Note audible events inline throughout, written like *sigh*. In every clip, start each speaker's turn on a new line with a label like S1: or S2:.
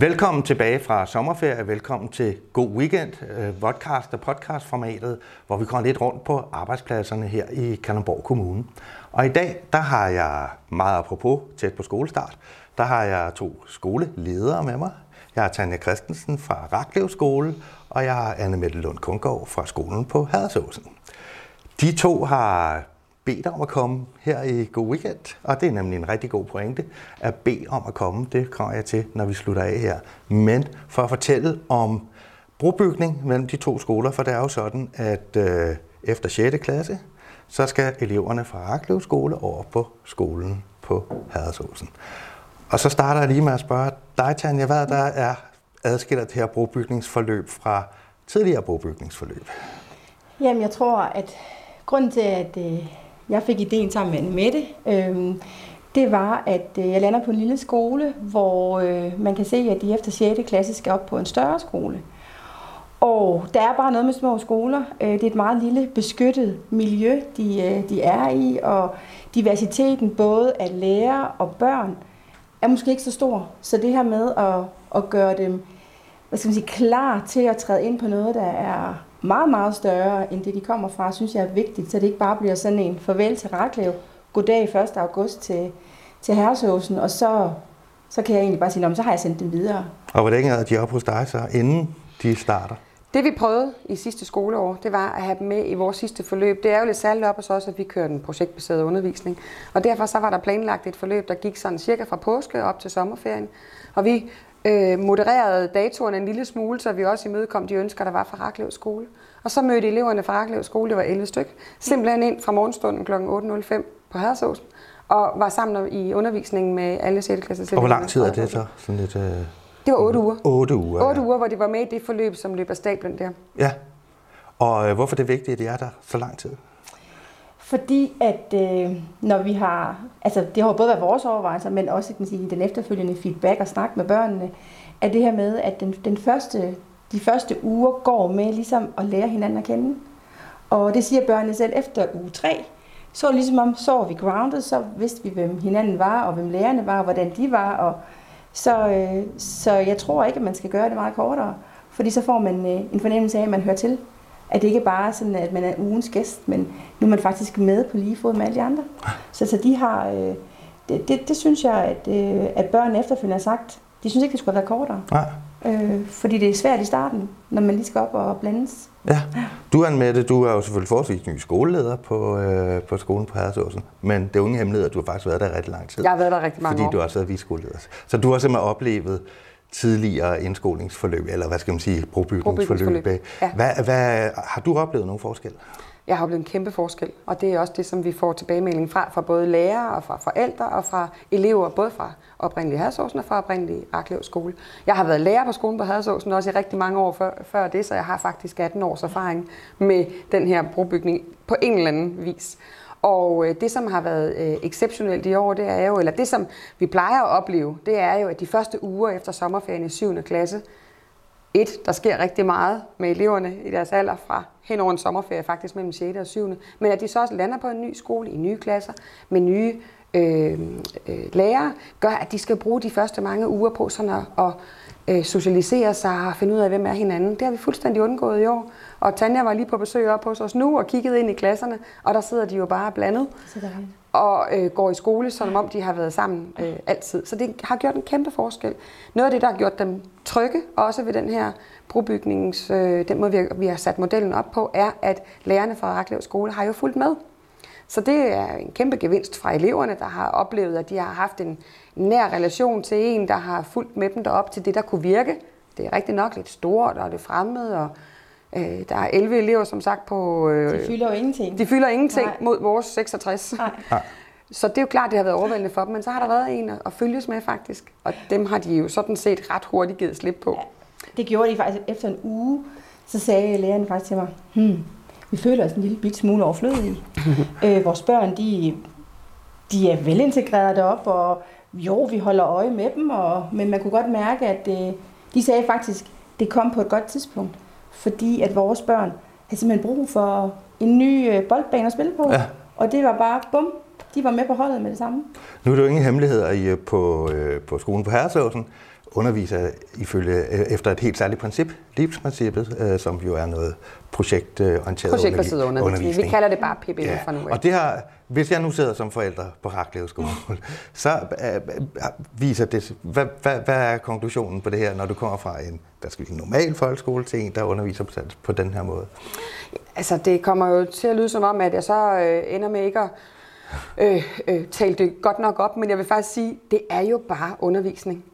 S1: Velkommen tilbage fra sommerferie. Velkommen til God Weekend, øh, vodcast og podcastformatet, hvor vi går lidt rundt på arbejdspladserne her i Kalundborg Kommune. Og i dag, der har jeg meget apropos tæt på skolestart, der har jeg to skoleledere med mig. Jeg har Tanja Christensen fra Raklev Skole, og jeg har Anne Mette Lund Kungård fra skolen på Hadersåsen. De to har bedt om at komme her i God Weekend, og det er nemlig en rigtig god pointe, at bede om at komme, det kommer jeg til, når vi slutter af her. Men for at fortælle om brobygning mellem de to skoler, for det er jo sådan, at øh, efter 6. klasse, så skal eleverne fra Raklev Skole over på skolen på Hadersåsen. Og så starter jeg lige med at spørge dig, Tanja, hvad der er adskiller det her brobygningsforløb fra tidligere brobygningsforløb?
S2: Jamen, jeg tror, at grunden til, at øh, jeg fik ideen sammen med Mette, øh, det var, at øh, jeg lander på en lille skole, hvor øh, man kan se, at de efter 6. klasse skal op på en større skole. Og der er bare noget med små skoler. Øh, det er et meget lille beskyttet miljø, de, øh, de er i, og diversiteten både af lærere og børn er måske ikke så stor. Så det her med at, at gøre dem hvad skal man sige, klar til at træde ind på noget, der er meget, meget større end det, de kommer fra, synes jeg er vigtigt, så det ikke bare bliver sådan en farvel til Raklev, goddag 1. august til, til Herresåsen, og så, så kan jeg egentlig bare sige, så har jeg sendt dem videre.
S1: Og hvordan er de op hos dig så, inden de starter?
S3: Det vi prøvede i sidste skoleår, det var at have dem med i vores sidste forløb. Det er jo lidt særligt op hos os, at vi kører den projektbaserede undervisning. Og derfor så var der planlagt et forløb, der gik sådan cirka fra påske op til sommerferien. Og vi øh, modererede datoerne en lille smule, så vi også imødekom de ønsker, der var fra Raklev skole. Og så mødte eleverne fra Raklev skole, det var 11 styk, simpelthen ind fra morgenstunden kl. 8.05 på Hadersåsen, og var sammen i undervisningen med alle 6. klasses
S1: Og hvor lang tid er det så? Sådan lidt, øh...
S3: Det var 8 uger.
S1: 8 uger,
S3: 8 uger, hvor de var med i det forløb, som løb af stablen der.
S1: Ja. Og øh, hvorfor er det vigtigt, at de er der så lang tid?
S2: Fordi at øh, når vi har, altså det har både været vores overvejelser, men også kan sige, den efterfølgende feedback og snak med børnene, er det her med, at den, den første, de første uger går med ligesom at lære hinanden at kende. Og det siger børnene selv efter uge 3, så ligesom om, så var vi grounded, så vidste vi, hvem hinanden var, og hvem lærerne var, og hvordan de var. Og så, øh, så jeg tror ikke, at man skal gøre det meget kortere, fordi så får man øh, en fornemmelse af, at man hører til at det ikke bare er sådan, at man er ugens gæst, men nu er man faktisk med på lige fod med alle de andre. Så, så de har, øh, det, det, det synes jeg, at, øh, at børn efterfølgende har sagt, de synes ikke, det skulle have været kortere.
S1: Nej.
S2: Øh, fordi det er svært i starten, når man lige skal op og blandes.
S1: Ja. Du, er med det. du er jo selvfølgelig forholdsvis ny skoleleder på, øh, på skolen på Herresåsen, men det er jo ingen hemmelighed, at du har faktisk været der rigtig lang tid.
S3: Jeg har været der rigtig mange
S1: fordi
S3: år.
S1: Fordi du også været viceskoleleder. Så du har simpelthen oplevet tidligere indskolingsforløb, eller hvad skal man sige, brobygningsforløb. Ja. Hvad, hvad, har du oplevet nogen forskel?
S3: Jeg har oplevet en kæmpe forskel, og det er også det, som vi får tilbagemelding fra, fra både lærere og fra forældre og fra elever, både fra oprindelige Hadersåsen og fra oprindelige Arklev skole. Jeg har været lærer på skolen på Hadersåsen også i rigtig mange år før, før det, så jeg har faktisk 18 års erfaring med den her brobygning på en eller anden vis. Og øh, det, som har været øh, exceptionelt i år, det er jo, eller det, som vi plejer at opleve, det er jo, at de første uger efter sommerferien i 7. klasse, et, der sker rigtig meget med eleverne i deres alder fra hen over en sommerferie, faktisk mellem 6. og 7. Men at de så også lander på en ny skole i nye klasser med nye øh, øh, lærere, gør, at de skal bruge de første mange uger på sådan at, at øh, socialisere sig og finde ud af, hvem er hinanden. Det har vi fuldstændig undgået i år. Og Tanja var lige på besøg op hos os nu og kiggede ind i klasserne, og der sidder de jo bare blandet og øh, går i skole, som om de har været sammen øh, altid. Så det har gjort en kæmpe forskel. Noget af det, der har gjort dem trygge, også ved den her brobygnings, øh, den måde, vi har, vi har sat modellen op på, er, at lærerne fra Raklev Skole har jo fulgt med. Så det er en kæmpe gevinst fra eleverne, der har oplevet, at de har haft en nær relation til en, der har fulgt med dem derop til det, der kunne virke. Det er rigtig nok lidt stort, og det er fremmed, og øh, der er 11 elever, som sagt, på...
S2: Øh, de fylder jo ingenting.
S3: De fylder ingenting Nej. mod vores 66. Nej. Så det er jo klart, det har været overvældende for dem, men så har der været en at følges med faktisk, og dem har de jo sådan set ret hurtigt givet slip på. Ja,
S2: det gjorde de faktisk efter en uge, så sagde læreren faktisk til mig, hmm, vi føler os en lille bit smule overflødige. *laughs* øh, vores børn, de, de er velintegrerede deroppe, og jo, vi holder øje med dem, og, men man kunne godt mærke, at øh, de sagde faktisk, det kom på et godt tidspunkt, fordi at vores børn havde simpelthen brug for en ny øh, boldbane at spille på. Ja. Og det var bare, bum, de var med på holdet med det samme.
S1: Nu er det jo ingen hemmeligheder I på, øh, på skolen på Herresøvelsen. underviser ifølge, øh, efter et helt særligt princip, LIPS-princippet, øh, som jo er noget projektorienteret
S3: Projektbaseret undervisning. undervisning. Vi kalder det bare PBL ja. for nu.
S1: Og det har, hvis jeg nu sidder som forælder på Raklev skole, *laughs* så øh, viser det, hvad, hvad, hvad er konklusionen på det her, når du kommer fra en, der skal en normal folkeskole til en, der underviser på, på den her måde?
S3: Altså, det kommer jo til at lyde som om, at jeg så øh, ender med ikke at øh, øh, tale det godt nok op, men jeg vil faktisk sige, det er jo bare undervisning.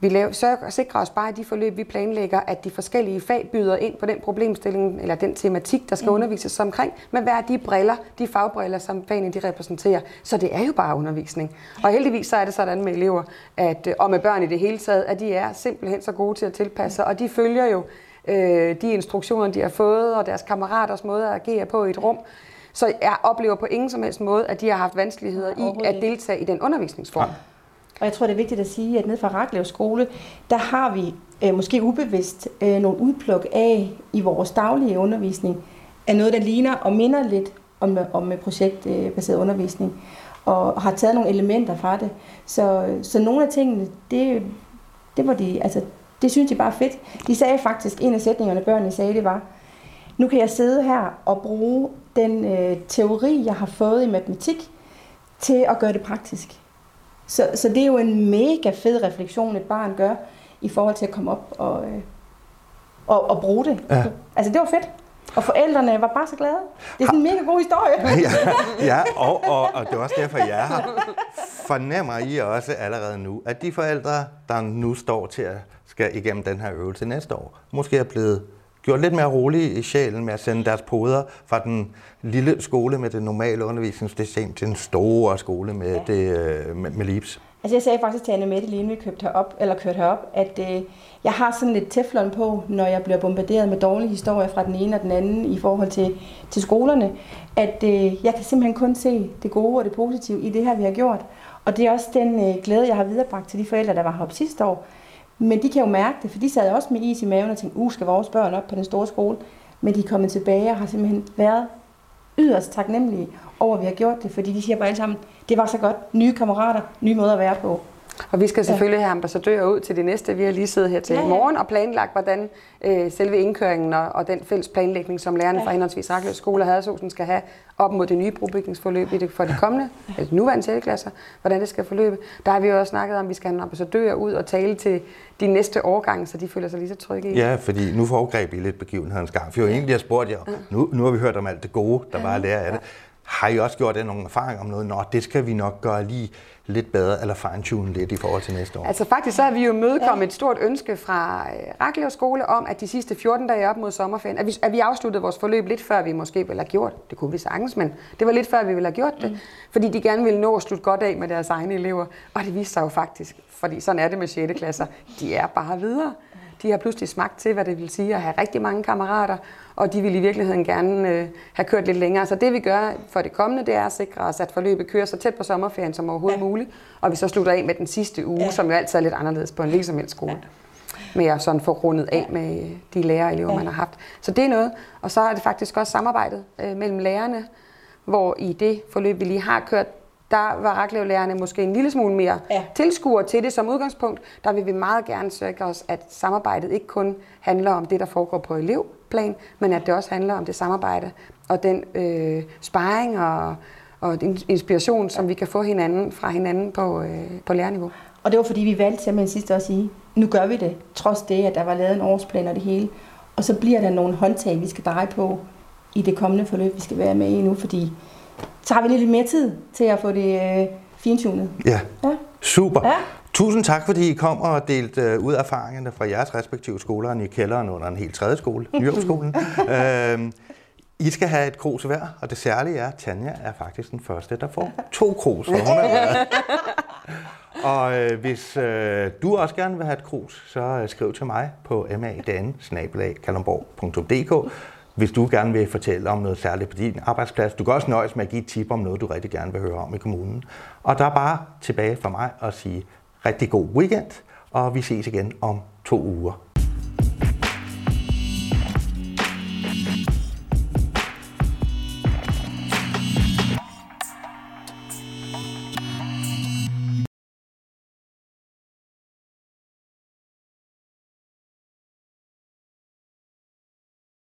S3: Vi laver, sørger, sikrer os bare i de forløb, vi planlægger, at de forskellige fag byder ind på den problemstilling, eller den tematik, der skal mm. undervises omkring, men hvad er de briller, de fagbriller, som fagene de repræsenterer. Så det er jo bare undervisning. Og heldigvis så er det sådan med elever, at, øh, og med børn i det hele taget, at de er simpelthen så gode til at tilpasse sig, og de følger jo øh, de instruktioner, de har fået, og deres kammeraters måde at agere på i et rum. Så jeg oplever på ingen som helst måde, at de har haft vanskeligheder i at deltage i den undervisningsform. Ja.
S2: Og jeg tror, det er vigtigt at sige, at nede fra Raklev skole, der har vi øh, måske ubevidst øh, nogle udpluk af i vores daglige undervisning, af noget, der ligner og minder lidt om, om projektbaseret undervisning, og har taget nogle elementer fra det. Så, så nogle af tingene, det, det var de, altså, det synes de bare fedt. De sagde faktisk, en af sætningerne, børnene sagde, det var, nu kan jeg sidde her og bruge den øh, teori, jeg har fået i matematik, til at gøre det praktisk. Så, så det er jo en mega fed refleksion, et barn gør, i forhold til at komme op og, øh, og, og bruge det. Ja. Altså det var fedt. Og forældrene var bare så glade. Det er sådan en mega god historie. *laughs*
S1: ja, ja og, og, og det er også derfor, jeg er her. Fornemmer I også allerede nu, at de forældre, der nu står til at skal igennem den her øvelse næste år, måske er blevet gjort lidt mere rolige i sjælen med at sende deres poder fra den lille skole med det normale undervisningssystem til den store skole med, ja. det, øh, med, med LIPS.
S2: Altså jeg sagde faktisk til Anne Mette, lige inden vi købte herop, eller kørte herop, at øh, jeg har sådan lidt teflon på, når jeg bliver bombarderet med dårlige historier fra den ene og den anden i forhold til, til skolerne, at øh, jeg kan simpelthen kun se det gode og det positive i det her, vi har gjort. Og det er også den øh, glæde, jeg har viderebragt til de forældre, der var heroppe sidste år, men de kan jo mærke det, for de sad også med is i maven og tænkte, uh, skal vores børn op på den store skole? Men de er kommet tilbage og har simpelthen været yderst taknemmelige over, at vi har gjort det, fordi de siger bare alle sammen, det var så godt, nye kammerater, nye måder at være på.
S3: Og vi skal selvfølgelig ja. have ambassadører ud til det næste. Vi har lige siddet her til ja, ja. morgen og planlagt, hvordan øh, selve indkøringen og, og den fælles planlægning, som lærerne ja. fra henholdsvis Raklev Skole og Hadersåsen skal have op mod det nye brobygningsforløb i det, for de kommende, ja. eller de nuværende 6. klasser, hvordan det skal forløbe. Der har vi jo også snakket om, at vi skal have en ambassadør ud og tale til de næste årgange, så de føler sig lige så trygge i.
S1: Ja, fordi nu foregreb I lidt begivenhedens gang. For jo egentlig har spurgt jer, nu, nu har vi hørt om alt det gode, der var at lære af det. Har I også gjort nogle erfaringer om noget? Nå, det skal vi nok gøre lige lidt bedre, eller fine-tune lidt i forhold til næste år?
S3: Altså faktisk så har vi jo mødekommet ja. et stort ønske fra øh, Raklev Skole om, at de sidste 14 dage op mod sommerferien, at vi, at vi afsluttede vores forløb lidt før vi måske ville have gjort. Det kunne vi sagtens, men det var lidt før vi ville have gjort det. Mm. Fordi de gerne ville nå at slutte godt af med deres egne elever. Og det viste sig jo faktisk, fordi sådan er det med 6. klasser, de er bare videre. De har pludselig smagt til, hvad det vil sige at have rigtig mange kammerater, og de vil i virkeligheden gerne øh, have kørt lidt længere. Så det vi gør for det kommende, det er at sikre os, at forløbet kører så tæt på sommerferien som overhovedet ja. muligt, og vi så slutter af med den sidste uge, ja. som jo altid er lidt anderledes på en som helst skole. Ja med at sådan få rundet af med de lærere og elever, ja. man har haft. Så det er noget. Og så er det faktisk også samarbejdet øh, mellem lærerne, hvor i det forløb, vi lige har kørt, der var Raklev-lærerne måske en lille smule mere ja. tilskuer til det som udgangspunkt. Der vil vi meget gerne søge os, at samarbejdet ikke kun handler om det, der foregår på elevplan, men at det også handler om det samarbejde og den øh, sparring og, og inspiration, som vi kan få hinanden fra hinanden på, øh, på lærerniveau.
S2: Og det var fordi, vi valgte simpelthen sidst at sige, nu gør vi det, trods det, at der var lavet en årsplan og det hele. Og så bliver der nogle håndtag, vi skal dreje på i det kommende forløb, vi skal være med i nu, fordi så har vi lidt mere tid til at få det øh, fintunet.
S1: Ja. ja, super. Ja. Tusind tak, fordi I kom og delte øh, ud af erfaringerne fra jeres respektive skoler i kælderen under en helt tredje skole, *laughs* Nyopskolen. øhm, I skal have et krus hver, og det særlige er, at Tanja er faktisk den første, der får to krus. hun er *laughs* og øh, hvis øh, du også gerne vil have et krus, så øh, skriv til mig på madan hvis du gerne vil fortælle om noget særligt på din arbejdsplads. Du kan også nøjes med at give et tip om noget, du rigtig gerne vil høre om i kommunen. Og der er bare tilbage for mig at sige rigtig god weekend, og vi ses igen om to uger.